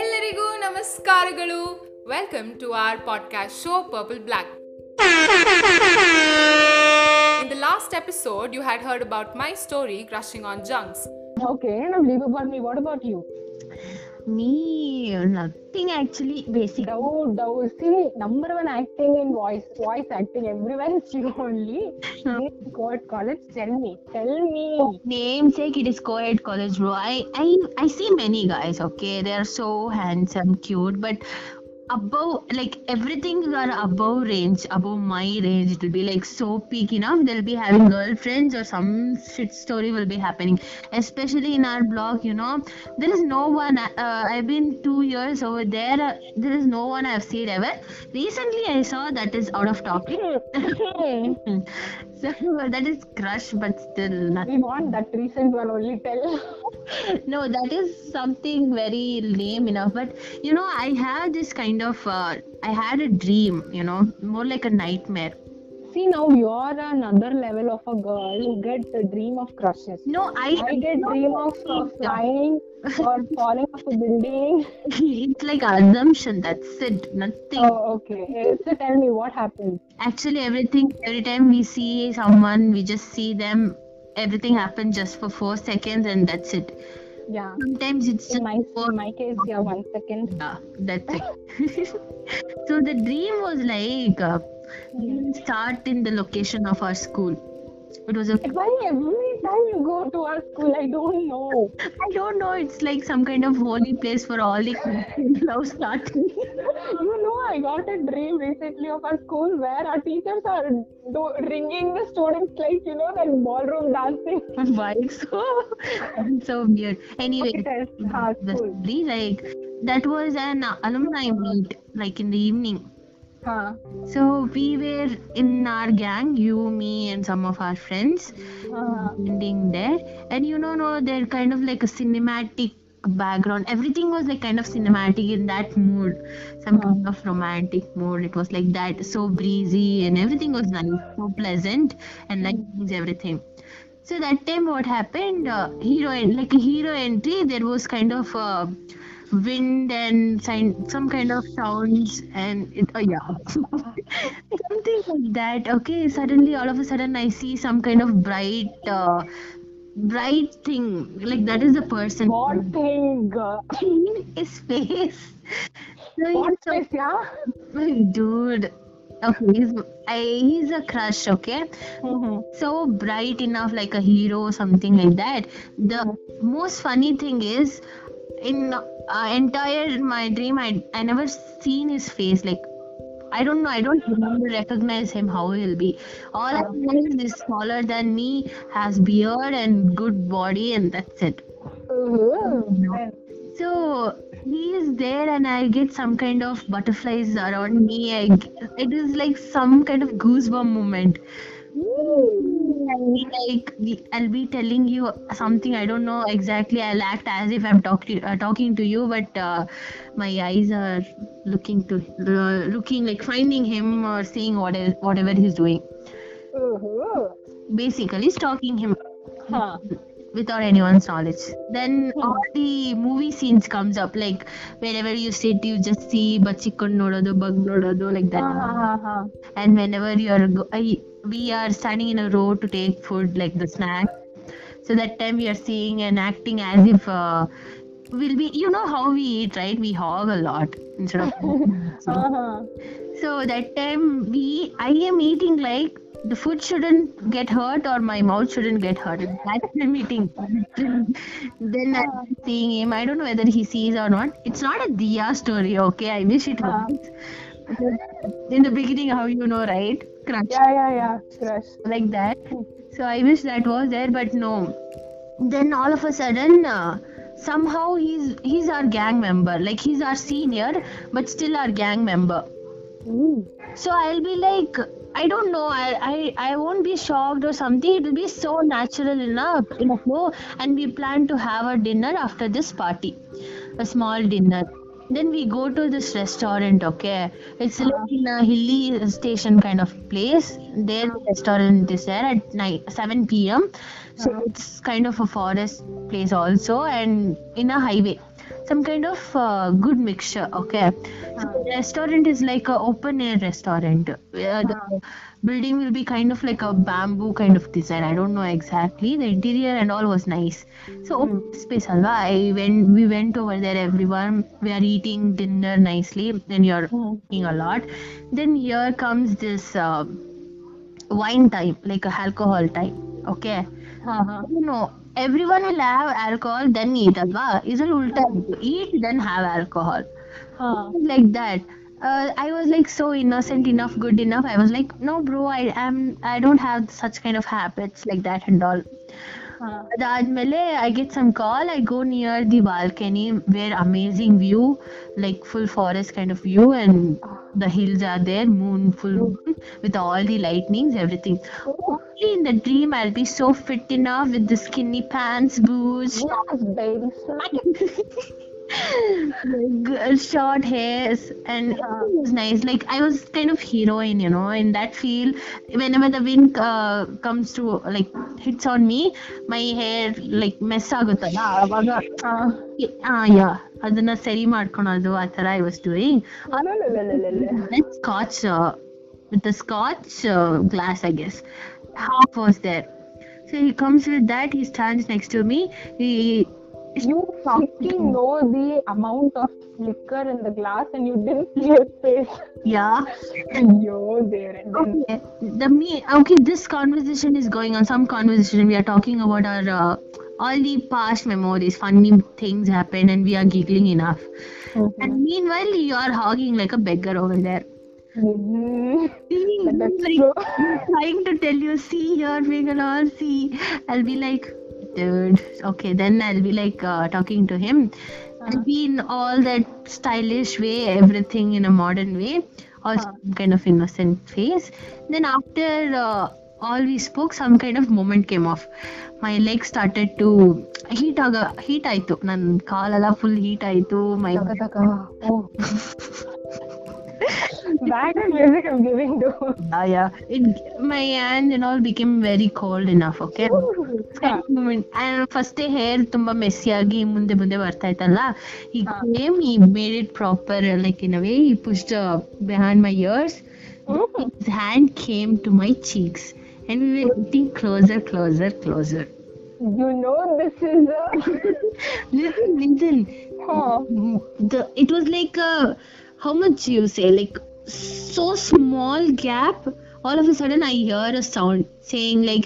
ಎಲ್ಲರಿಗೂ ನಮಸ್ಕಾರಗಳು welcome to our podcast show purple black In the last episode, you had heard about my story crushing on junks. Okay, now leave about me. What about you? Me, nothing actually. Basic. Dow, Dow. See, number one acting in voice, voice acting. Everywhere is you only. What college? Tell me. Tell me. Oh, Namesake, it is co-ed college, bro. I, I, I see many guys. Okay, they are so handsome, cute, but above like everything are above range above my range it will be like so peak enough they'll be having girlfriends or some shit story will be happening. Especially in our block you know there is no one uh, i've been two years over there uh, there is no one i've seen ever. Recently i saw that is out of topic that is crush but still nothing we want that recent one only. Tell. no that is something very lame enough but you know i have this kind of uh, i had a dream you know more like a nightmare See, now you are another level of a girl who get the dream of crushes. no i I get dream of uh, flying or falling off a building. it's like assumption that's it nothing Oh, okay. So tell me what happened. actually everything every time we see someone we just see them everything happens just for four seconds and that's it Yeah. sometimes it's In just my in my case, yeah, one second. yeah, that's it so the dream was like uh, start in the location of our school it was a Why every time you go to our school, I don't know. I don't know. It's like some kind of holy place for all the love starting. You know, I got a dream recently of our school where our teachers are do- ringing the students like, you know, that ballroom dancing. Why so? so weird. Anyway, Okay, the like that was an alumni meet, like in the evening. Huh. So we were in our gang, you, me, and some of our friends, Uh, ending there, and you know, no, they're kind of like a cinematic background. Everything was like kind of cinematic in that mood, some kind of romantic mood. It was like that, so breezy, and everything was nice, so pleasant, and like everything. So that time, what happened? Uh, hero en- like a hero entry, there was kind of uh, wind and sign, some kind of sounds, and it, oh yeah, something like that. Okay, suddenly, all of a sudden, I see some kind of bright, uh, bright thing. Like that is the person. what thing? His face. So What so- place, yeah? dude. Okay, he's I, he's a crush. Okay Mm-hmm. so bright enough like a hero or something like that the most funny thing is in uh, entire my dream I, I never seen his face like I don't know I don't remember recognize him how he'll be. All I know is he's taller than me has beard and good body and that's it. Uh-huh. so he is there and I get some kind of butterflies around me I, it is like some kind of goosebump moment I'll be like I'll be telling you something I don't know exactly. I'll act as if I'm talking uh, talking to you, but uh, my eyes are looking to uh, looking like finding him or seeing what is, whatever he's doing. Uh-huh. Basically, stalking him Huh. without anyone's knowledge. Then all the movie scenes comes up like wherever you sit, you just see bachikon nododu, bug nododu like that. Uh-huh. and whenever you're go- I, we are standing in a row to take food like the snack. So that time we are seeing and acting as if uh, we'll be you know how we eat right? We hog a lot instead of Uh-huh. so that time we i am eating like the food shouldn't get hurt or my mouth shouldn't get hurt. That's i'm eating. Then i'm seeing him. I don't know whether he sees or not. It's not a diya story okay? I wish it was. In the beginning how you know right crunch Yeah, yeah, yeah. Crush. like that. So I wish that was there, but no. Then all of a sudden, uh, somehow he's he's our gang member. Like he's our senior, but still our gang member. Ooh. So I'll be like, I don't know, I I, I won't be shocked or something. It will be so natural enough, enough, no. And we plan to have a dinner after this party, a small dinner. Then we go to this restaurant okay? It's like in a hilly station kind of place. There the restaurant is there at night 7 p.m so uh-huh. it's kind of a forest place also and in a highway some kind of uh, good mixture okay? So the restaurant is like a open air restaurant. Uh, the building will be kind of like a bamboo kind of design. I don't know exactly. The interior and all was nice. So open space i went we went over there everyone. We are eating dinner nicely then you're eating a lot. Then here comes this uh, wine time like a alcohol time okay? You know everyone will have alcohol then eat. Alva is it ulta eat then have alcohol. Like that. Uh, i was like so innocent enough good enough. I was like no bro i am i don't have such kind of habits like that and all ಅದಾದ್ಮೇಲೆ I get some call I go near the balcony where amazing view like full forest kind of view and the hills are there moon full moon with all the lightnings everything only in the dream i'll be so fit enough with the skinny pants boots Yes, baby. Smack it. g- short hairs and it was nice like i was kind of heroine you know in that feel whenever the wind uh, comes to like hits on me my hair like mess ಆಗುತ್ತಲ್ಲ ಅವಾಗ ಆ ಯಾ ಅದನ್ನ ಸರಿ ಮಾಡ್ಕೊಳೋದು ಆ ತರ I was doing That scotch uh, with the scotch uh, glass, I guess. Half was there. So he comes with that. He stands next to me. He You fucking know the amount of liquor in the glass and you didn't see his face. yeah. You're there and then Okay. The me okay. This conversation is going on. Some conversation we are talking about our uh, all the past memories. Funny things happen and we are giggling enough. And meanwhile, you are hogging like a beggar over there. Mhm. That's Like, trying to tell you, see here, we can all see. I'll be like, dude, okay. Then I'll be like uh, talking to him. I'll be in all that stylish way, everything in a modern way, also some kind of innocent face. Then after uh, all we spoke, some kind of moment came off. My leg started to heat ಆಗ heat ಆಯ್ತು ನನ್ನ ಕಾಲೆಲ್ಲ full heat ಆಯ್ತು ಮೈ Oh. That is music I'm giving to. yeah, yeah. It, my hands and all became very cold enough, okay? First hair ತುಂಬಾ Messi ಆಗಿ ಮುಂದೆ ಮುಂದೆ ಬರ್ತಾ ಇತ್ತಲ್ಲ ಈ came he made it proper like in ಅವೇ ಈ ಪುಸ್ಟ್ behind my years his hand came to my cheeks and we were getting closer closer closer You know this is a. listen listen Huh. the it was like uh, how much you say? Like so small gap all of a sudden i hear a sound saying like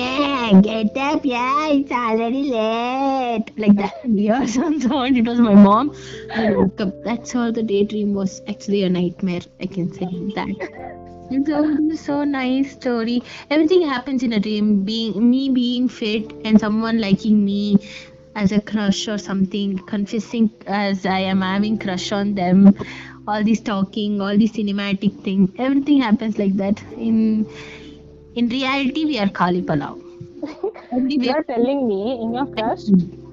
man get up yeah it's already late. Like that hear some sound. It was my mom. I woke up. that's all the daydream was actually a nightmare i can say that. It's so nice story. Everything happens in a dream being me being fit and someone liking me as a crush or something, confessing as I am having crush on them, all this talking, all this cinematic thing, everything happens like that. In in reality, we are Kali Palau. You are- telling me in your crush,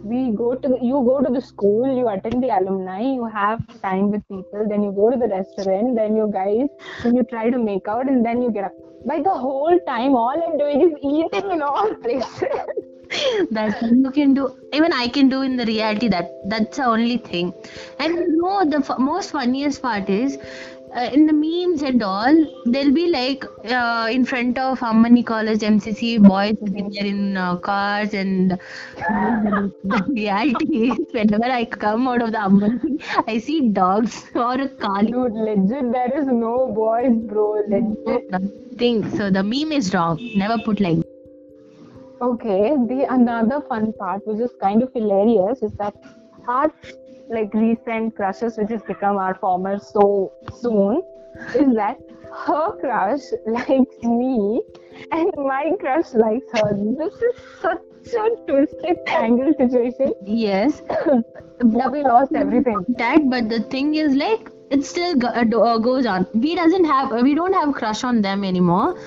we go to the, you go to the school, you attend the alumni, you have time with people, then you go to the restaurant, then you guys, then you try to make out, and then you get up. By the whole time, all I'm doing is eating in all places. that you can do even i can do in the reality that that's the only thing and you know the f- most funniest part is uh, in the memes and all they'll be like uh, in front of Ammani College MCC boys sitting there in uh, cars and the reality is whenever I come out of the Ammani I see dogs or a Kali Dude, legit, there is no boys, bro. Legit. nothing so the meme is wrong never put like Okay, the another fun part, which is kind of hilarious, is that our like recent crushes, which has become our former so soon, is that her crush likes me and my crush likes her. This is such a twisted tangled situation yes that we lost everything. that but the thing is like it still go, uh, uh, goes on we doesn't have we don't have crush on them anymore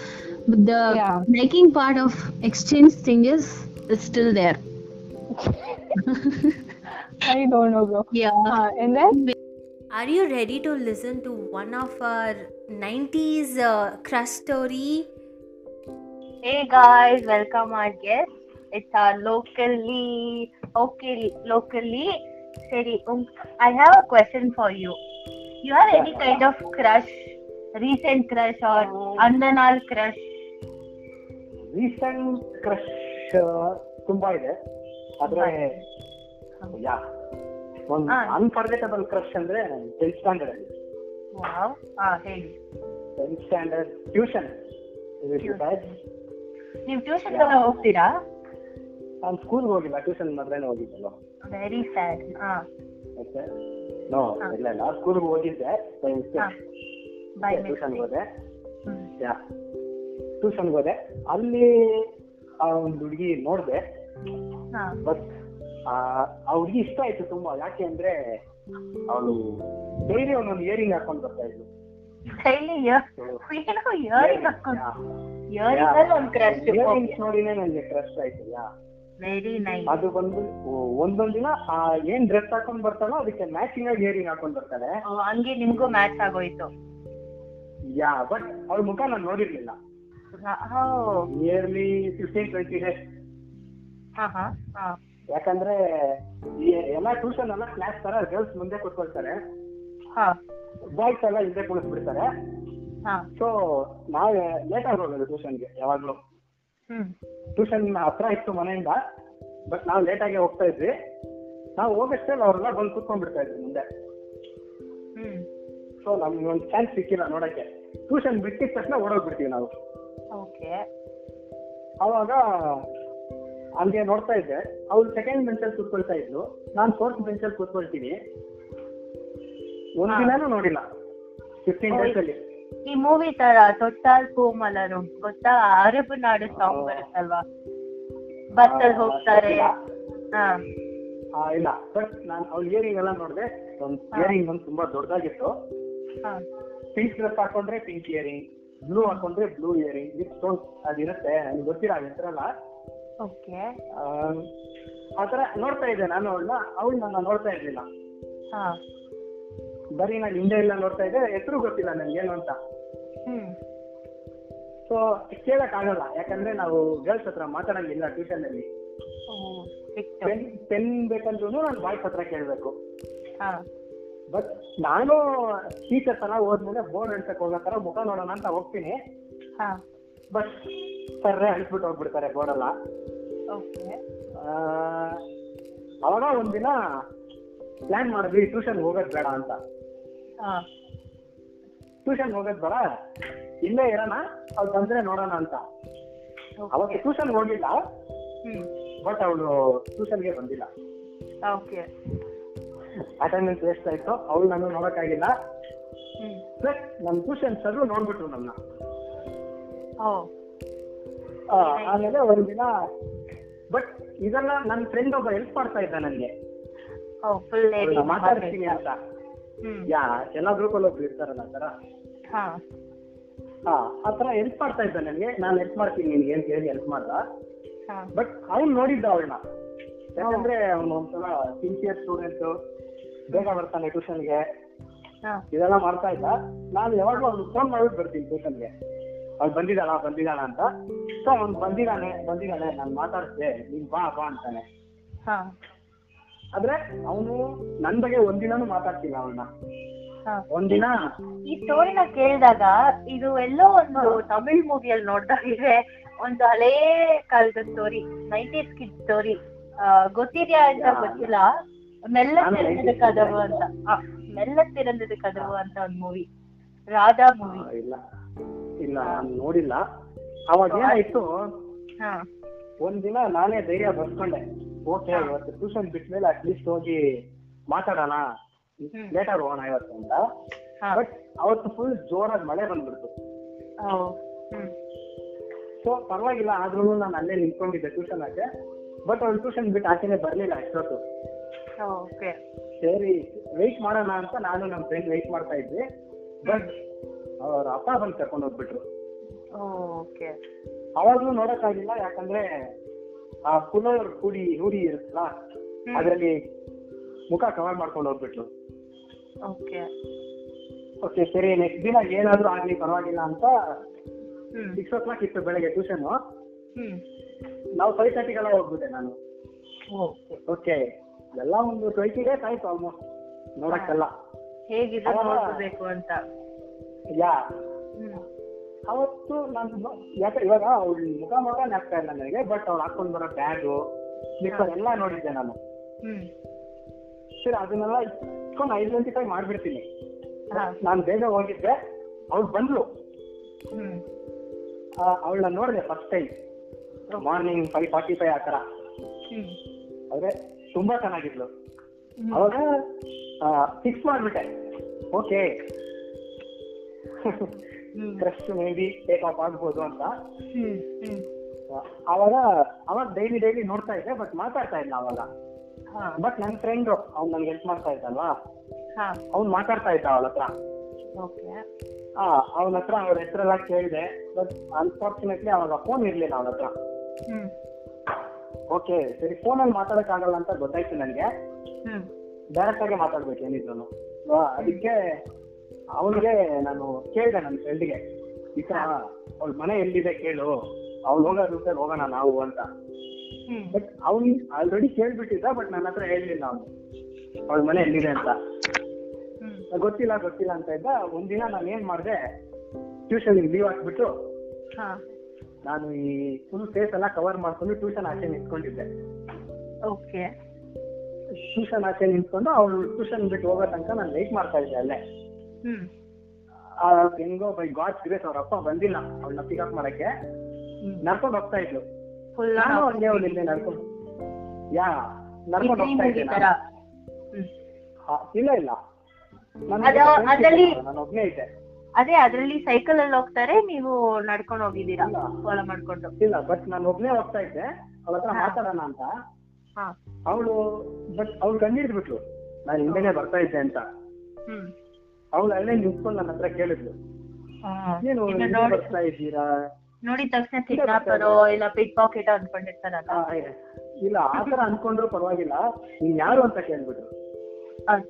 but the Yeah. liking part of exchange thing is is still there I don't know, bro. yeah Uh, and then Are you ready to listen to one of our 90s uh, crush story? Hey guys, welcome our guest. It's our locally, okay, locally. Seri, um, I have a question for you. You have any kind of crush, recent crush or undernal crush? Recent crush ತುಂಬಾ ಇದೆ. ಆದ್ರೆ ಯಾ ಒಂದು unforgettable crush ಅಂದ್ರೆ tenth standard ಅಲ್ಲಿ. ಹೇಳಿ. Tenth standard tuition ನೀವು tuition ಎಲ್ಲ ಹೋಗ್ತೀರಾ? ನಾನು ಸ್ಕೂಲ್ಗೆ ಹೋಗಿಲ್ಲ ಟ್ಯೂಷನ್ ಮಾತ್ರನೇ ಹೋಗಿದ್ದಲ್ಲ ವೆರಿ ಸ್ಯಾಡ್ ನೋ. ಇಲ್ಲ ಇಲ್ಲ. ಸ್ಕೂಲ್ಗೆ ಹೋಗಿದ್ದೆ ಟ್ಯೂಷನ್ಗೆ ಹೋದೆ. ಯಾ. ಟ್ಯೂಷನ್ಗೆ ಹೋದೆ. ಅಲ್ಲಿ ಆ ಒಂದು ಹುಡುಗಿ ನೋಡಿದೆ. ಬಟ್ ಆ ಹುಡುಗಿ ಇಷ್ಟ ಆಯ್ತು ತುಂಬಾ. ಯಾಕೆ ಅಂದ್ರೆ ಅವಳು ಡೈಲಿ ಒಂದೊಂದು ಇಯರಿಂಗ್ ಹಾಕೊಂಡ್ ಬರ್ತಾ ಇದ್ಲು. ನೋಡಿನೇ ನನಗೆ ಕ್ರಶ್ ಆಯ್ತು ಯಾ. ವೆರಿ ನೈಸ್ ಅದು ಬಂದು ಒಂದೊಂದ್ ದಿನ ಆ ಏನ್ ಡ್ರೆಸ್ ಹಾಕೊಂಡ್ ಬರ್ತಾಳೋ ಅದಕ್ಕೆ ಮ್ಯಾಚಿಂಗ್ ಆಗಿ ಇಯರಿಂಗ್ ಹಾಕೊಂಡ್ ಬರ್ತಾರೆ ಹಂಗೆ ನಿಮ್ಗೂ ಮ್ಯಾಚ್ ಆಗೋಯ್ತು. ಯಾ ಬಟ್ ಅವ್ರ ಮುಖ ನಾನು ನೋಡಿರ್ಲಿಲ್ಲ. ನಿಯರ್ಲಿ ಫಿಫ್ಟೀನ್ ಟ್ವೆಂಟಿ ಡೇಸ್ ಯಾಕಂದ್ರೆ ಎಲ್ಲ ಟ್ಯೂಷನ್ ಎಲ್ಲ ಕ್ಲಾಸ್ ತರ ಗರ್ಲ್ಸ್ ಮುಂದೆ ಕೂತ್ಕೊಳ್ತಾರೆ. ಹಾ. ಬಾಯ್ಸ್ ಎಲ್ಲ ಹಿಂದೆ ಕುಳಿಸ್ಬಿಡ್ತಾರೆ ಸೊ ನಾವ್ ಲೇಟ್ ಆಗಿ ಹೋಗೋದು ಟ್ಯೂಷನ್ಗೆ ಯಾವಾಗ್ಲೂ. ಟ್ಯೂಷನ್ ಹತ್ರ ಇತ್ತು ಮನೆಯಿಂದ ಬಟ್ ನಾವು ಲೇಟ್ ಆಗಿ ಹೋಗ್ತಾ ಇದ್ವಿ. ನಾವು ಹೋಗಷ್ಟೇ ಅವ್ರೆಲ್ಲ ಬಂದು ಕೂತ್ಕೊಂಡ್ಬಿಡ್ತಾ ಇದ್ವಿ ಮುಂದೆ. ಸೊ ನಮ್ಗೆ ಒಂದು ಚಾನ್ಸ್ ಸಿಕ್ಕಿಲ್ಲ ನೋಡಕ್ಕೆ. ಟ್ಯೂಷನ್ ಬಿಟ್ಟಿದ ತಕ್ಷಣ ಓಡೋಗ್ಬಿಡ್ತೀವಿ ನಾವು. ಓಕೆ. ಅವಾಗ ಹಂಗೆ ನೋಡ್ತಾ ಇದ್ದೆ. ಅವ್ರು ಸೆಕೆಂಡ್ ಬೆಂಚಲ್ಲಿ ಕೂತ್ಕೊಳ್ತಾ ಇದ್ರು. ನಾನು ಫೋರ್ತ್ ಬೆಂಚಲ್ಲಿ ಕೂತ್ಕೊಳ್ತೀನಿ. ಒಂದಿನಾನು ನೋಡಿಲ್ಲ. ಫಿಫ್ಟೀನ್ ಡೇಸ್ ಅಲ್ಲಿ. ಈ ಮೂವಿ ತರ ತೊಟ್ಟಾಲ್ ಕೋಮಲರು ಗೊತ್ತಾ? ಅರಬ್ ನಾಡು ಸಾಂಗ್ ಬರುತ್ತಲ್ವಾ? ಬಸ್ಸಲ್ಲಿ ಹೋಗ್ತಾರೆ. ಇಲ್ಲ. ಬಟ್ ನಾನು ಅವ್ಳ ಇಯರಿಂಗ್ ಎಲ್ಲ ನೋಡಿದೆ. ಒಂದು ಇಯರಿಂಗ್ ಒಂದು ತುಂಬಾ ದೊಡ್ಡದಾಗಿತ್ತು ಹಾ. ಪಿಂಕ್ ಡ್ರೆಸ್ ಹಾಕೊಂಡ್ರೆ ಪಿಂಕ್ ಇಯರಿಂಗ್ ಬ್ಲೂ ಹಾಕೊಂಡ್ರೆ ಬ್ಲೂ ಇಯರಿಂಗ್ ವಿತ್ ಸ್ಟೋನ್ ಅದಿರುತ್ತೆ. ನನಗೆ ಗೊತ್ತಿಲ್ಲ ಅದ್ ಹೆಸರಲ್ಲ. ಓಕೆ. ಆ ತರ ನೋಡ್ತಾ ಇದ್ದೆ ನಾನು ಅವಳನ್ನ. ಅವಳು ನನ್ನ ನೋಡ್ತಾ ಇರ್ಲಿಲ್ಲ. ಹಾ. ಬರೀ ನಾನು ಹಿಂದೆ ಇಲ್ಲ ನೋಡ್ತಾ ಇದ್ದೆ. ಹೆಸರು ಗೊತ್ತಿಲ್ಲ ನನ್ಗೆ ಏನು ಅಂತ. ಸೊ ಕೇಳಕ್ ಆಗಲ್ಲ. ಯಾಕಂದ್ರೆ ನಾವು ಗರ್ಲ್ಸ್ ಹತ್ರ ಮಾತಾಡಂಗಿಲ್ಲ ಟ್ಯೂಷನ್ ಅಲ್ಲಿ. ಪೆನ್ ಬೇಕಂದ್ರೂ ನಾನು ಬಾಯ್ಸ್ ಹತ್ರ ಕೇಳ್ಬೇಕು. ಹಾ. ಬಟ್ ನಾನು ಟೀಚರ್ಸ್ ಎಲ್ಲ ಹೋದ್ಮೇಲೆ ಬೋರ್ಡ್ ಅನ್ಸಕ್ ಹೋಗೋ ತರ ಮುಖ ನೋಡೋಣ ಅಂತ ಹೋಗ್ತೀನಿ. ಹಾ. ಬಟ್ ಸರ್ರೆ ಅಳಿಸ್ಬಿಟ್ಟು ಹೋಗ್ಬಿಡ್ತಾರೆ ಬೋರ್ಡೆಲ್ಲ ಓಕೆ ಅವಾಗ ಒಂದಿನ ಪ್ಲಾನ್ ಮಾಡಿದ್ವಿ ಟ್ಯೂಷನ್ ಹೋಗೋದ್ ಬೇಡ ಅಂತ. ಹಾ. ಟ್ಯೂಷನ್ ಹೋಗೋದ್ ಬೇಡ. ಇಲ್ಲೇ ಇರೋಣ ಅವ್ರು ಬಂದ್ರೆ ನೋಡೋಣ ಅಂತ. ಅವಾಗ ಟ್ಯೂಷನ್ ಹೋಗಿಲ್ಲ. ಬಟ್ ಅವಳು ಟ್ಯೂಷನ್ಗೆ ಬಂದಿಲ್ಲ. ಓಕೆ ಅಟೆಂಡೆನ್ಸ್ ವೇಸ್ಟ್ ಆಯ್ತು ಅವಳು ನಾನು ನೋಡಕ್ಕಾಗಿಲ್ಲ. ಪ್ಲಸ್ ನಮ್ ಟ್ಯೂಷನ್ ಸರ್ ನೋಡ್ಬಿಟ್ರು ನನ್ನ ಆಮೇಲೆ ಒಂದಿನ ಬಟ್ ಇದೆಲ್ಲ ನನ್ನ ಫ್ರೆಂಡ್ ಒಬ್ಬ ಹೆಲ್ಪ್ ಮಾಡ್ತಾ ಇದ್ದ ನನ್ಗೆ. ಮಾತಾಡ್ತೀನಿ ಅಂತ. ಯಾ ಎಲ್ಲಾ ಗ್ರೂಪಲ್ಲಿ ಒಬ್ರು ಇರ್ತಾರಲ್ಲ ಆ ತರ ಹಾ. ಹಾ ಆ ತರ ಹೆಲ್ಪ್ ಮಾಡ್ತಾ ಇದ್ದ ನನ್ಗೆ. ನಾನು ಹೆಲ್ಪ್ ಮಾಡ್ತೀನಿ ನಿನ್ಗೆ ಏನ್ ಹೇಳಿ ಹೆಲ್ಪ್ ಮಾಡ್ದ. ಬಟ್ ಅವ್ನು ನೋಡಿದ್ದ ಅವಳನ್ನ. ಯಾಕಂದ್ರೆ ಅವ್ನು ಒಂಥರ ಸಿನ್ಸಿಯರ್ ಸ್ಟೂಡೆಂಟ್ ಬೇಗ ಬರ್ತಾನೆ ಟ್ಯೂಷನ್ಗೆ ಇದೆಲ್ಲ ಮಾಡ್ತಾ ಇಲ್ಲ. ನಾನು ಯಾವಾಗ್ಲೂ ಅವ್ನು ಫೋನ್ ಮಾಡ್ಬಿಟ್ಟು ಬರ್ತೀನಿ ಟ್ಯೂಷನ್ಗೆ ಅವ್ನು ಬಂದಿದ್ದಾನ ಬಂದಿದ್ದಾಳ ಅಂತ. ಸೊ ಅವ್ನು ಬಂದಿದ್ದಾನೆ ಬಂದಿದ್ದಾನೆ ನಾನು ಮಾತಾಡ್ಸ್ದೆ ನೀನ್ ಬಾ ಬಾ ಅಂತಾನೆ. ಆದ್ರೆ ಅವನು ನನ್ ಬಗ್ಗೆ ಒಂದಿನಾನು ಮಾತಾಡ್ತಿಲ್ಲ ಅವ್ನ ಒಂದಿನ ಈ ಸ್ಟೋರಿನ ಕೇಳಿದಾಗ ಇದು ಎಲ್ಲೋ ಒಂದು ತಮಿಳ್ ಮೂವಿಯಲ್ಲಿ ನೋಡ್ದಾಗಿದೆ. ಒಂದು ಹಳೇ ಕಾಲದ ಸ್ಟೋರಿ ನೈಂಟೀಸ್ ಕಿಡ್ ಸ್ಟೋರಿ ಗೊತ್ತಿದ್ಯಾ ಅಂತ ಗೊತ್ತಿಲ್ಲ. ಮೆಲ್ಲ ತಿರಂದದ 90s ಕದವು ಅಂತ. ಮೆಲ್ಲ ತಿರಂದದ ಕದವು ಅಂತ ಒಂದು ಮೂವಿ ರಾಧಾ ಮೂವಿ ಇಲ್ಲ. ಇಲ್ಲ ನಾನು ನೋಡಿಲ್ಲ. ಅವಾಗ ಏನಾಯ್ತು? ಒಂದಿನ ನಾನೇ ಧೈರ್ಯ ಬರ್ಕೊಂಡೆ ಓಕೆ ಇವತ್ತು ಟ್ಯೂಷನ್ ಬಿಟ್ಮೇಲೆ ಅಟ್ಲೀಸ್ಟ್ ಹೋಗಿ ಮಾತಾಡೋಣ. ಲೇಟರ್ ಹೋಗೋಣ ಇವತ್ತು ಅಂತ. ಬಟ್ ಅವತ್ತು ಫುಲ್ ಜೋರಾಗಿ ಮಳೆ ಬಂದ್ಬಿಡ್ತು. ಸೊ ಪರವಾಗಿಲ್ಲ ಆದ್ರೂ ನಾನು ಅಲ್ಲೇ ನಿಂತ್ಕೊಂಡಿದ್ದೆ ಟ್ಯೂಷನ್ ಆಚೆ ಬಟ್ ಅವ್ಳು ಟ್ಯೂಷನ್ ಬಿಟ್ಟು ಆಚೆನೆ ಬರ್ಲಿಲ್ಲ ಅಷ್ಟೊತ್ತು. ಓಕೆ ಸರಿ ವೆಯ್ಟ್ ಮಾಡೋಣ ಅಂತ ನಾನು ನಮ್ಮ ಫ್ರೆಂಡ್ ವೆಯ್ಟ್ ಮಾಡ್ತಾ ಇದ್ವಿ. ಬಟ್ ಅವ್ರ ಅಪ್ಪ ಬಂದು ಕರ್ಕೊಂಡು ಹೋಗ್ಬಿಟ್ರು. ಓಕೆ ಅವಾಗಲೂ ನೋಡಕ್ಕಾಗಿಲ್ಲ ಯಾಕಂದ್ರೆ ಆ ಪುನರ್ ಹುಡಿ ಹುಡಿ ಇರುತ್ತಲ್ಲ ಅದರಲ್ಲಿ ಮುಖ ಕವರ್ ಮಾಡ್ಕೊಂಡು ಹೋಗ್ಬಿಟ್ರು. ಓಕೆ ಓಕೆ ಸರಿ ನೆಕ್ಸ್ಟ್ ದಿನ ಏನಾದ್ರೂ ಆಗ್ಲಿ ಪರವಾಗಿಲ್ಲ ಅಂತ ಸಿಕ್ಸ್ ಓ ಕ್ಲಾಕ್ ಇತ್ತು ಬೆಳಗ್ಗೆ ಟ್ಯೂಷನ್ ನಾವು ಫೈವ್ ತರ್ಟಿಗೆಲ್ಲ ಹೋಗ್ಬಿಟ್ಟೆ ನಾನು. ಓಕೆ ಓಕೆ ಎಲ್ಲ ಒಂದು ಟ್ವೆಂಟಿ ಡೇಸ್ ಆಯ್ತು ಆಲ್ಮೋಸ್ಟ್ ನೋಡಕ್ಕೆಲ್ಲ. ಹೇಗಿದೆ ನೋಡಬೇಕು ಅಂತ. ಯಾ. ಅವತ್ತು ನಾನು ಯಾಕೆ ಇವಾಗ ಅವ್ಳ ಮುಖ ಮುಖ ನಾಗ್ತಾ ಇಲ್ಲ ನನಗೆ ಬಟ್ ಅವ್ಳು ಹಾಕೊಂಡ್ ಬರೋ ಬ್ಯಾಗು ಸ್ಲಿಪ್ಪರ್ ಎಲ್ಲ ನೋಡಿದ್ದೆ ನಾನು. ಸರಿ ಅದನ್ನೆಲ್ಲ ಇಟ್ಕೊಂಡು ಐಡೆಂಟಿಫೈ ಮಾಡ್ಬಿಡ್ತೀನಿ. ನಾನು ಬೇಗ ಹೋಗಿದ್ದೆ ಅವ್ಳು ಬಂದ್ಲು ಅವಳನ್ನ ನೋಡಿದೆ first time morning five forty five ಆ ಥರ. ಅದೇ ತುಂಬಾ ಚೆನ್ನಾಗಿದ್ಲು. ಅವಾಗ ಫಿಕ್ಸ್ ಮಾಡ್ಬಿಟ್ಟೆ. Okay crush maybe take off ಆಗ್ಬೋದು ಅಂತ. ಅವಾಗ ಅವಾಗ ಡೈಲಿ ಡೈಲಿ ನೋಡ್ತಾ ಇದ್ದೆ ಬಟ್ ಮಾತಾಡ್ತಾ ಇಲ್ಲ ಅವಾಗ. ಹಾ. ಬಟ್ ನನ್ನ ಫ್ರೆಂಡ್ ಅವ್ನು ನನ್ಗೆ ಹೆಲ್ಪ್ ಮಾಡ್ತಾ ಇದ್ದಲ್ವಾ? ಹಾ. ಅವ್ನು ಮಾತಾಡ್ತಾ ಇದ್ದ ಅವಳ ಹತ್ರ. ಓಕೆ ಆ ಅವನ ಹತ್ರ ಅವ್ರ ಹೆಸರೆಲ್ಲ ಕೇಳಿದೆ ಬಟ್ ಅನ್ಫಾರ್ಚುನೇಟ್ಲಿ ಅವಾಗ ಫೋನ್ ಇರ್ಲಿಲ್ಲ ಅವನ ಹತ್ರ. ಹ್ಮ್. ಓಕೆ ಸರಿ ಫೋನಲ್ಲಿ ಮಾತಾಡಕ್ಕಾಗಲ್ಲ ಅಂತ ಗೊತ್ತಾಯ್ತು ನನಗೆ ಡೈರೆಕ್ಟ್ ಆಗಿ ಮಾತಾಡ್ಬೇಕು ಏನಿದ್ರು ಅದಕ್ಕೆ ಅವನಿಗೆ ನಾನು ಕೇಳಿದೆ ನನ್ನ ಫ್ರೆಂಡ್ಗೆ ಈ ತರ ಅವಳ ಮನೆ ಎಲ್ಲಿದೆ ಕೇಳು ಅವ್ಳು ಹೋಗೋ ರೂಟಲ್ಲಿ ಹೋಗೋಣ ನಾವು ಅಂತ. ಬಟ್ ಅವ್ನ್ ಆಲ್ರೆಡಿ ಕೇಳ್ಬಿಟ್ಟಿದ್ದ ಬಟ್ ನನ್ನ ಹತ್ರ ಹೇಳಲಿಲ್ಲ ಅವನು. ಅವಳ ಮನೆ ಎಲ್ಲಿದೆ ಅಂತ. ಗೊತ್ತಿಲ್ಲ ಗೊತ್ತಿಲ್ಲ ಅಂತ ಇದ್ದ ಒಂದಿನ ನಾನು ಏನ್ ಮಾಡಿದೆ ಟ್ಯೂಷನ್ ಲೀವ್ ಹಾಕ್ಬಿಟ್ಟು ಹಾ. ನಾನು ಈ ಫುಲ್ ಫೇಸ್ ಎಲ್ಲ ಕವರ್ ಮಾಡ್ಕೊಂಡು ಟ್ಯೂಷನ್ ಆಚೆ ನಿಂತ್ಕೊಂಡಿದ್ದೆ. ಓಕೆ ಟ್ಯೂಷನ್ ಆಚೆ ನಿಂತ್ಕೊಂಡು ಅವ್ಳು ಟ್ಯೂಷನ್ ಬಿಟ್ಟು ಹೋಗೋ ತನಕ ನಾನು ವೆಯ್ಟ್ ಮಾಡ್ತಾ ಇದ್ದೆ ಅಲ್ಲೇ. ಹೆಂಗೋ ಬೈ ಗಾಡ್ ಗ್ರೇಸ್ ಅವ್ರ ಅಪ್ಪ ಬಂದಿಲ್ಲ ಅವ್ಳನ್ನ ಪಿಕಪ್ ಮಾಡಕ್ಕೆ. ನಡ್ಕೊಂಡು ಹೋಗ್ತಾ ಇದ್ಲು. ಫುಲ್ ನಾನು ಹಂಗೆ ಅವ್ಳು ಇಲ್ಲೇ ನಡ್ಕೊಂಡು. ಯಾ ನಡ್ಕೊಂಡು ಹೋಗ್ತಾ ಇದ್ದೆ ಇಲ್ಲ ಇಲ್ಲ. ನಾನು ಒಬ್ನೇ ಇದ್ದೆ. ಅದೇ ಅದ್ರಲ್ಲಿ ಸೈಕಲ್ ಅಲ್ಲಿ ಹೋಗ್ತಾರೆ ನೀವು ನಡ್ಕೊಂಡು ಹೋಗಿದ್ದೀರಾ? ಇಲ್ಲ. ಫಾಲೋ ಮಾಡ್ಕೊಂಡು. ಇಲ್ಲ ಬಟ್ ನಾನು ಒಬ್ನೇ ಹೋಗ್ತಾ ಇದ್ದೆ. ಅವಳ ಹತ್ರ ಮಾತಾಡೋಣ ಅಂತ. ಅವಳು ಬಟ್ ಅವಳು ಕಂಡಿಡ್ಬಿಟ್ಲು ನಾನು ಹಿಂದೆನೆ ಬರ್ತಾ ಇದ್ದೆ ಅಂತ. ಅವಳು ಅಲ್ಲೇ ನಿಂತ್ಕೊಂಡು ನನ್ನ ಹತ್ರ ಕೇಳಿದ್ಲು. ಏನು ಬರ್ತಾ ಇದ್ದೀರಾ? ನೋಡಿದ ತಕ್ಷಣ ಕಿಡ್ನಾಪರೋ ಇಲ್ಲ ಪಿಕ್ ಪಾಕೆಟ್ ಅನ್ಕೊಂಡಿರ್ತಾರಲ್ಲ ಆ, ತರ ಅನ್ಕೊಂಡ್ರು ಪರವಾಗಿಲ್ಲ. ನೀನ್ ಯಾರು ಅಂತ ಕೇಳ್ಬಿಟ್ರು. ನಾನು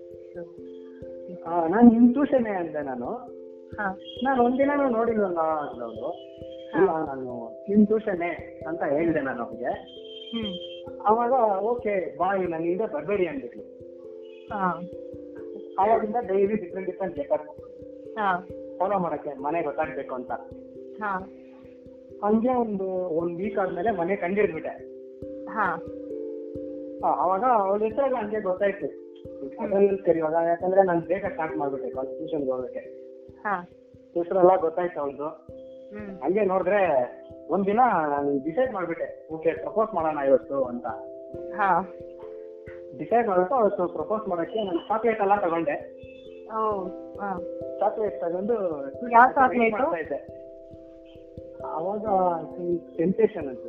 ಆ, ನಾನ್ ನಿಮ್ ಟ್ಯೂಷನ್ ಅಂದೆ ನಾನು. ನಾನು ಒಂದಿನಾನು ನೋಡಿಲ್ವಲ್ಲ ಅಂದವಳು ಇಲ್ಲ ನಾನು ನಿಮ್ ಟ್ಯೂಷನ್ನೇ ಅಂತ ಹೇಳಿದೆ ನಾನು ಅವ್ರಿಗೆ ಅವಾಗ ಓಕೆ ಬಾಯ್ ನಾನು ಹಿಂದೆ ಬರ್ಬೇಡಿ ಹಾ. ಅವಾಗಿಂದ ಡೈಲಿ ಡಿಫ್ರೆಂಟ್ ಡಿಫ್ರೆಂಟ್ ಹಾ. ಫಾಲೋ ಮಾಡಕ್ಕೆ ಮನೆ ಗೊತ್ತಾಗ್ಬೇಕು ಅಂತ. ಹಾ. ಹಂಗೆ ಒಂದು ಒಂದ್ ವೀಕ್ ಆದ್ಮೇಲೆ ಮನೆ ಕಂಡಿಡ್ಬಿಟ್ಟೆ ಆ, ಅವಾಗ ಅವಳ ಹೆಸರಾಗ ಹಂಗೆ ಗೊತ್ತಾಯ್ತು. ಕರಿವಾಗ ಯಾಕಂದ್ರೆ ನಾನು ಬೇಗ ಸ್ಟಾರ್ಟ್ ಮಾಡ್ಬಿಟ್ಟೆ ಟ್ಯೂಷನ್ಗೆ ಹೋಗಕ್ಕೆ. ಹಾ ಹೆಸರೆಲ್ಲ ಗೊತ್ತಾಯ್ತು ಅವಳದು ಹಂಗೆ ನೋಡಿದ್ರೆ ಒಂದಿನ ನಾನು ಡಿಸೈಡ್ ಮಾಡ್ಬಿಟ್ಟೆ ಓಕೆ ಪ್ರಪೋಸ್ ಮಾಡೋಣ ಇವತ್ತು ಅಂತ. ಹಾ. ಡಿಸೈಡ್ ಮಾಡ್ಬಿಟ್ಟು ಅವತ್ತು ಪ್ರಪೋಸ್ ಮಾಡಕ್ಕೆ ನಾನು ಚಾಕ್ಲೇಟ್ ಎಲ್ಲ ತಗೊಂಡೆ. ಚಾಕ್ಲೇಟ್ ತಗೊಂಡು ಯಾವ ಚಾಕ್ಲೇಟ್ ಅವಾಗ ಟೆಂಪ್ಟೇಷನ್ ಅಂತ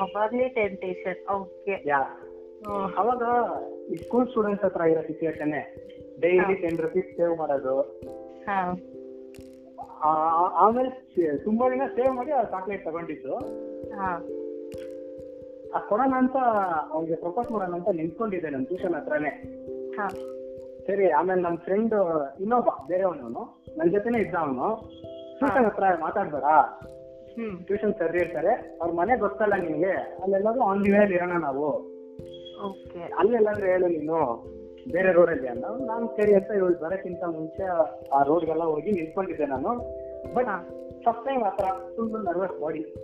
ಅವಾಗ್ಲೇ ಟೆಂಟೇಷನ್ ಓಕೆ ಯಾ. ಅವಾಗ ಸ್ಕೂಲ್ ಸ್ಟೂಡೆಂಟ್ಸ್ ಹತ್ರ ಇರೋ situation daily ten rupees save ಮಾಡೋದು. ಆಮೇಲೆ ತುಂಬಾ ದಿನ ಸೇವ್ ಮಾಡಿ ಆ ಚಾಕ್ಲೇಟ್ ತಗೊಂಡಿದ್ದು. ಕೊಡೋಣ ಅಂತ ಅವ್ನಿಗೆ ಪ್ರಪೋಸ್ ಮಾಡೋಣ ಅಂತ ನಿಂತ್ಕೊಂಡಿದ್ದೆ ನಮ್ಮ ಟ್ಯೂಷನ್ ಹತ್ರನೇ. ಹಾ. ಸರಿ ಆಮೇಲೆ ನಮ್ಮ ಫ್ರೆಂಡ್ ಇನ್ನೊಬ್ಬ ಬೇರೆಯವನು ನನ್ನ ಜೊತೆನೆ ಇದ್ದ ಅವನು. ಟ್ಯೂಷನ್ ಹತ್ರ ಮಾತಾಡ್ಬೇಡ ಟ್ಯೂಷನ್ ಸರಿ ಇರ್ತಾರೆ ಅವ್ರ ಮನೆ ಗೊತ್ತಲ್ಲ ನಿಮಗೆ ಅಲ್ಲೆಲ್ಲಾದ್ರೂ ಆನ್ ದಿ ವೇಲ್ ಇರೋಣ ನಾವು. ಓಕೆ. ಅಲ್ಲೆಲ್ಲಾದ್ರೂ ಹೇಳು ನೀನು. ಬೇರೆ ರೋಡಲ್ಲಿ ಅಲ್ಲ ನಾನು ಸರಿ ಅಂತ ಇವಳು ಬರೋಕ್ಕಿಂತ ಮುಂಚೆ ಆ ರೋಡ್ಗೆಲ್ಲ ಹೋಗಿ ನಿಂತ್ಕೊಂಡಿದ್ದೆ ನಾನು. ಬಟ್ ಫಸ್ಟ್ ಟೈಮ್ ಆತರ full nervous body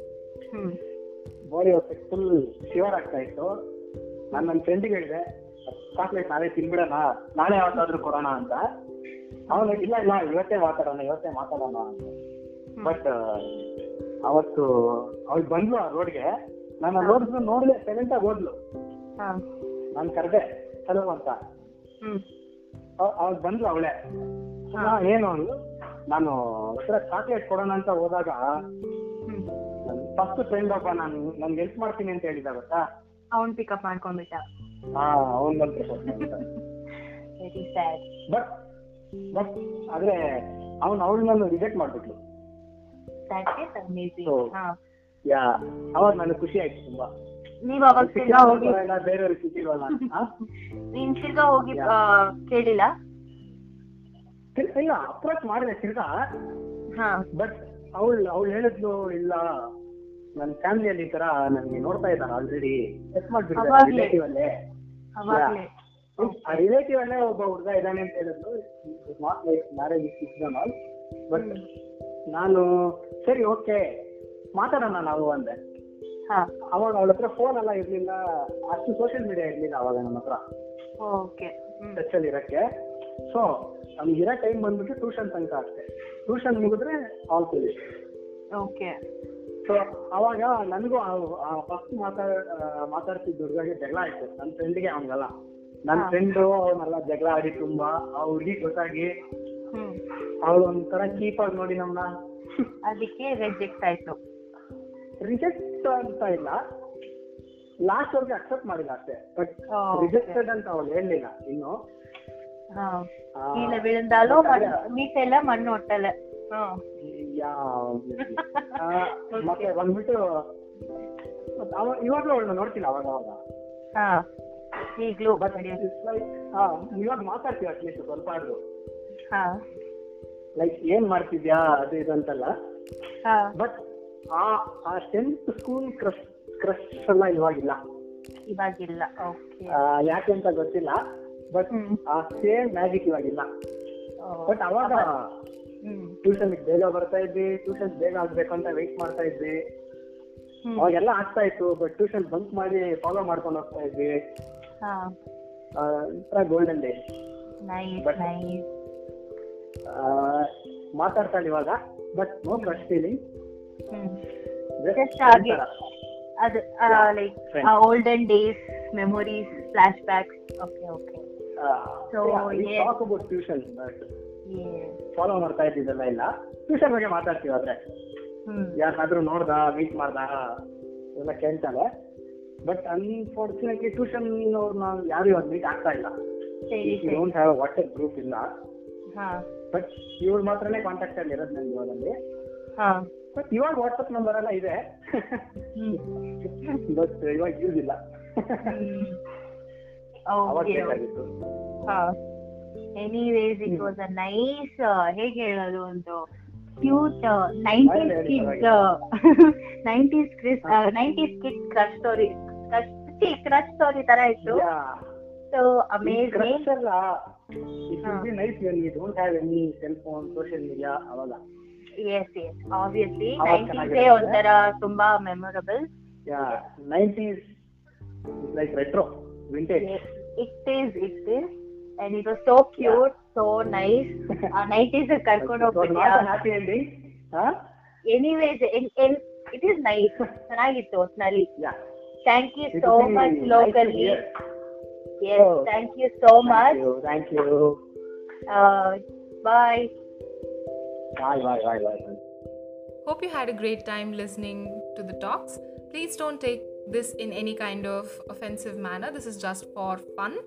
body body full shiver ಆಗ್ತಾ ಇತ್ತು. ನಾನು ನನ್ನ ಫ್ರೆಂಡಿಗೆ ಹೇಳಿದೆ ಚಾಕ್ಲೇಟ್ ನಾವೇ ತಿನ್ಬಿಡೋಣ. ನಾಳೆ ಯಾವತ್ತಾದ್ರೂ ಕೊಡೋಣ ಅಂತ. ಅವನು ಇಲ್ಲ ಇಲ್ಲ ಇವತ್ತೇ ಮಾತಾಡೋಣ ಇವತ್ತೇ ಮಾತಾಡೋಣ ಅಂತ. ಬಟ್ ಅವತ್ತು ಅವಳು ಬಂದ್ಲು ಆ ರೋಡ್ಗೆ ನಾನು ನೋಡಿದ್ರು ನೋಡಿದೆ ಸೆಲೆಂಟಾಗಿ ಹೋದ್ಲು. ಹಾ. ನಾನು ಕರೆದೆ ಹಲೋ ಅಂತ. ಅವ್ಳು ಬಂದ್ಲು ಅವಳೆ. ಏನು ಅಂದ್ಲು ನಾನು ಹತ್ರ ಚಾಕ್ಲೇಟ್ ಕೊಡೋಣ ಅಂತ ಹೋದಾಗ ಫಸ್ಟ್ ಫ್ರೆಂಡ್ ಒಬ್ಬ ನಾನು ನನ್ಗೆ ಹೆಲ್ಪ್ ಮಾಡ್ತೀನಿ ಅಂತ ಹೇಳಿದ ಗೊತ್ತಾ? ಅವನ್ ಪಿಕಪ್ ಮಾಡ್ಕೊಂಡ್ಬಿಟ್ಟ. ಹಾ ಅವನ್ ಬಂತು ಬಟ್ ಬಟ್ ಆದ್ರೆ ಅವನ್ ಅವಳು ನಾನು ರಿಜೆಕ್ಟ್ ಮಾಡ್ಬಿಟ್ಲು. ಯಾ ಅವಾಗ ನನಗೆ ಖುಷಿ ಆಯ್ತು ತುಂಬಾ. ನೀವ್ ಅವಾಗ ತಿರ್ಗಾ ಹೋಗಿ ಬೇರೆಯವ್ರಿಗೆ ಸಿಕ್ಕಿಲ್ವಲ್ಲ? ನೀನ್ ತಿರ್ಗಾ ಹೋಗಿ ಕೇಳಿಲ್ಲ? ಇಲ್ಲ ಅಪ್ರೋಚ್ ಮಾಡಿದೆ ತಿರ್ಗಾ ಬಟ್ ಅವಳು ಅವಳು ಹೇಳಿದ್ಲು ಇಲ್ಲ ನನ್ನ ಫ್ಯಾಮಿಲಿಯಲ್ಲಿ ಈ ತರ ನನ್ಗೆ ನೋಡ್ತಾ ಇದ್ದಾರೆ ಆಲ್ರೆಡಿ ಚೆಕ್ ಮಾಡ್ಬಿಟ್ಟಿದ್ದಾರೆ ರಿಲೇಟಿವ್ ಅಲ್ಲೇ. ಆ ರಿಲೇಟಿವ್ ಅಲ್ಲೇ ಒಬ್ಬ ಹುಡುಗ ಇದ್ದಾನೆ ಅಂತ ಹೇಳಿದ್ರು ನಾಟ್ ಮ್ಯಾರೇಜ್ ಆಲ್ ಬಟ್ ನಾನು ಸರಿ ಓಕೆ ಮಾತಾಡೋಣ ನಾವು ಅಂದೆ. ಅವಾಗ ಅವಳ ಹತ್ರ ಫೋನ್ ಎಲ್ಲ ಇರ್ಲಿಲ್ಲ. ಅಷ್ಟು ಸೋಷಿಯಲ್ ಮೀಡಿಯಾ ಇರ್ಲಿಲ್ಲ ಅವಾಗ ನಮ್ಮ ಹತ್ರ. ಓಕೆ ಟಚ್ ಅಲ್ಲಿ ಇರಕ್ಕೆ. ಸೊ ನಮ್ಗೆ ಇರೋ ಟೈಮ್ ಬಂದ್ಬಿಟ್ಟು ಟ್ಯೂಷನ್ ತನಕ ಅಷ್ಟೇ. ಟ್ಯೂಷನ್ ಮುಗಿದ್ರೆ ಆಲ್ ಪೊಲೀಸ್ ಓಕೆ ಸೊ ಅವಾಗ ನನಗೂ ಫಸ್ಟ್ ಮಾತಾಡ್ ಮಾತಾಡ್ತಿದ್ದ ಹುಡುಗಗೆ ಜಗಳ ಆಯ್ತು. ನನ್ನ ಫ್ರೆಂಡ್ಗೆ ಅವನಿಗೆಲ್ಲ ನನ್ನ ಫ್ರೆಂಡು ಅವನ್ನೆಲ್ಲ ಜಗಳ ಆಡಿ ತುಂಬಾ. ಆ ಹುಡುಗಿ ಗೊತ್ತಾಗಿ ಹ್ಮ್. ಅವಳು ಒಂಥರ ಕೀಪ್ ಆಗಿ ನೋಡಿ ನಮ್ನ. ಅದಕ್ಕೆ ರಿಜೆಕ್ಟ್ ಆಯ್ತು. ರಿಜೆಕ್ಟ್ ಅಂತ ಇಲ್ಲ ಲಾಸ್ಟ್ ಅವ್ರಿಗೆ ಅಕ್ಸೆಪ್ಟ್ ಮಾಡಿಲ್ಲ ಅಷ್ಟೇ ಬಟ್ ಓ, ರಿಜೆಕ್ಟೆಡ್ ಅಂತ ಅವಳು ಹೇಳಲಿಲ್ಲ ಇನ್ನು ಹಾ ಆ, கீழே விழுந்தாலும் but மண் மீசையில மண் ஒட்டல ஆ. ಯಾವ- ಆ, ಮತ್ತೆ ಬಂದ್ಬಿಟ್ಟು ಮತ್ತ್ ಅವ ಇವಾಗ್ಲೂ ಅವಳನ್ನ ನೋಡ್ತೀನಿ ಅವಾಗ ಅವಾಗ ಹಾ ಈಗ್ಲೂ ಬಟ್ ಲೈಕ್ ಹಾ ಇವಾಗ ಮಾತಾಡ್ತೀವಿ ಅಟ್ಲೀಸ್ಟ್ ಸ್ವಲ್ಪ ಆದ್ರೂ ಹಾ ಲೈಕ್ ಏನ್ ಮಾಡ್ತಿದ್ಯಾ ಅದು ಇದು ಅಂತಲ್ಲ ಹಾ ಬಟ್ ಆ ಆ ಟೆಂತ್ ಸ್ಕೂಲ್ ಕ್ರಶ್ ಕ್ರಶ್ ಎಲ್ಲ ಇವಾಗಿಲ್ಲ. ಇವಾಗಿಲ್ಲ ಓಕೆ ಯಾಕೆ ಅಂತ ಗೊತ್ತಿಲ್ಲ ಬಟ್ ಆ ಸೇಮ್ ಮ್ಯಾಜಿಕ್ ಇವಾಗಿಲ್ಲ. ಬಟ್ ಅವಾಗ ಟ್ಯೂಷನ್ ಬೇಗ ಬರ್ತಾ ಇದ್ವಿ ಟ್ಯೂಷನ್ ಬೇಗ ಆಗ್ಬೇಕು ಅಂತ ವೆಯ್ಟ್ ಮಾಡ್ತಾ ಇದ್ವಿ. ಅವಾಗೆಲ್ಲ ಆಗ್ತಾ ಇತ್ತು ಬಟ್ ಟ್ಯೂಷನ್ ಬಂಕ್ ಮಾಡಿ ಫಾಲೋ ಮಾಡ್ಕೊಂಡು ಹೋಗ್ತಾ ಇದ್ವಿ ಗೋಲ್ಡನ್ ಡೇ ಮಾತಾಡ್ತಾಳೆ ಇವಾಗ but no crush feeling Just ಹಾಗೆ. ಅದು like. Olden days memories flashbacks okay okay so talk about tuition but follow ಮಾಡ್ತಾ ಇದ್ದಿದ್ದೆಲ್ಲ ಇಲ್ಲ. ಟ್ಯೂಷನ್ ಬಗ್ಗೆ ಮಾತಾಡ್ತೀವಿ ಆದ್ರೆ. ಯಾರನ್ನಾದ್ರೂ ಯಾರಾದ್ರೂ ನೋಡ್ದ ಮೀಟ್ ಮಾಡ್ದ ಎಲ್ಲ ಕೇಳ್ತಾಳೆ ಬಟ್ ಅನ್ಫಾರ್ಚುನೇಟ್ಲಿ ಟ್ಯೂಷನ್ ಅವ್ರನ್ನ ಯಾರು ಇವಾಗ ಮೀಟ್ ಆಗ್ತಾ ಇಲ್ಲ. ಡೋಂಟ್ ಹ್ಯಾವ್ ವಾಟ್ಸ್ಆಪ್ ಗ್ರೂಪ್ ಇಲ್ಲ. ಹಾ. ಬಟ್ ಇವ್ರು ಮಾತ್ರನೇ ಕಾಂಟ್ಯಾಕ್ಟ್ ಅಲ್ಲಿ ಇರೋದು ನನ್ಗೆ ಇವಾಗಲ್ಲಿ ಹಾ. ಬಟ್ ಇವಾಗ ವಾಟ್ಸಪ್ ನಂಬರ್ ಎಲ್ಲ ಇದೆ. ಬಟ್ ಇವಾಗ ಯೂಸ್ ಇಲ್ಲ anyways it was a nice ಹೇಗೆ ಹೇಳೋದು ಒಂದು cute nineties kid nineties crush nineties kid crush story crush story ತರ ಇತ್ತು. So amazing nice when don't have any cell phone social media ಅವಾಗ. ಎಸ್ ಎಸ್ ಆಬ್ವಿಯಸ್ಲಿ ಅವಾಗ ನೈಂಟೀಸೇ ಚೆನ್ನಾಗಿರುತ್ತೆ. ಒಂಥರ ತುಂಬಾ memorable yeah nineties like retro vintage it is it is and it was so cute so nice nineties ಕರ್ಕೊಂಡು ಹೋಗ್ಬಿಟ್ಯಾ happy ending ಹಾ anyways it is nice ಚೆನ್ನಾಗಿತ್ತು ಒಟ್ನಲ್ಲಿ yeah thank you It so will be much nice to locally hear. S Oh. Thank you so much thank you bye Bye, bye, bye. Hope you had a great time listening to the talks. Please don't take this in any kind of offensive manner. This is just for fun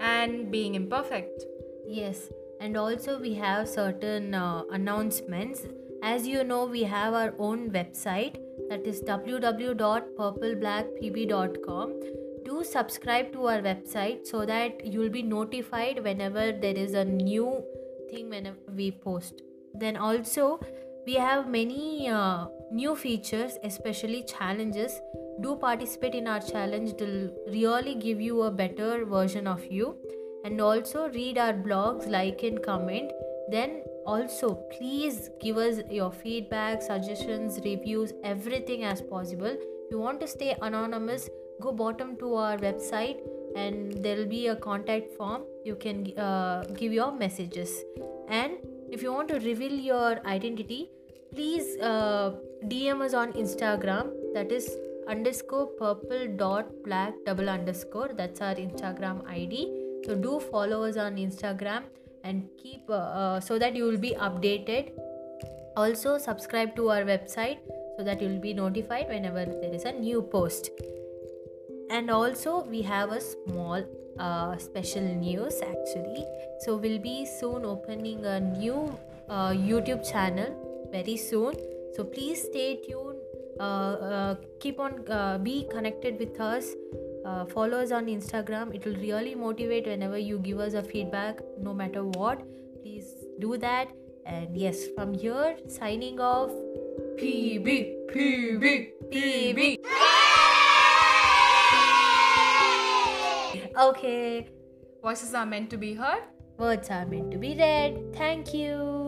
and being imperfect. Yes, and also we have certain uh, announcements. As you know, we have our own website that is www.purpleblackpb.com. Do subscribe to our website so that you'll be notified whenever there is a new thing whenever we post. Then also we have many uh, new features, especially challenges. Do participate in our challenge; it'll really give you a better version of you. And also read our blogs like and comment. Then also please give us your feedback suggestions reviews everything as possible. If you want to stay anonymous go bottom to our website and there will be a contact form. You can uh, give your messages. And if you want to reveal your identity please uh, dm us on instagram. That is underscore purple dot black double underscore. That's our instagram id so do follow us on instagram and keep uh, uh, so that you will be updated. Also subscribe to our website so that you will be notified whenever there is a new post and also we have a small uh, special news actually. So we'll be soon opening a new uh, youtube channel very soon. So please stay tuned. Uh, uh, keep on uh, be connected with us. Uh, follow us on instagram. It will really motivate whenever you give us a feedback no matter what. Please do that. And yes from here signing off. Pb pb pb okay. Voices are meant to be heard. words are meant to be read. Thank you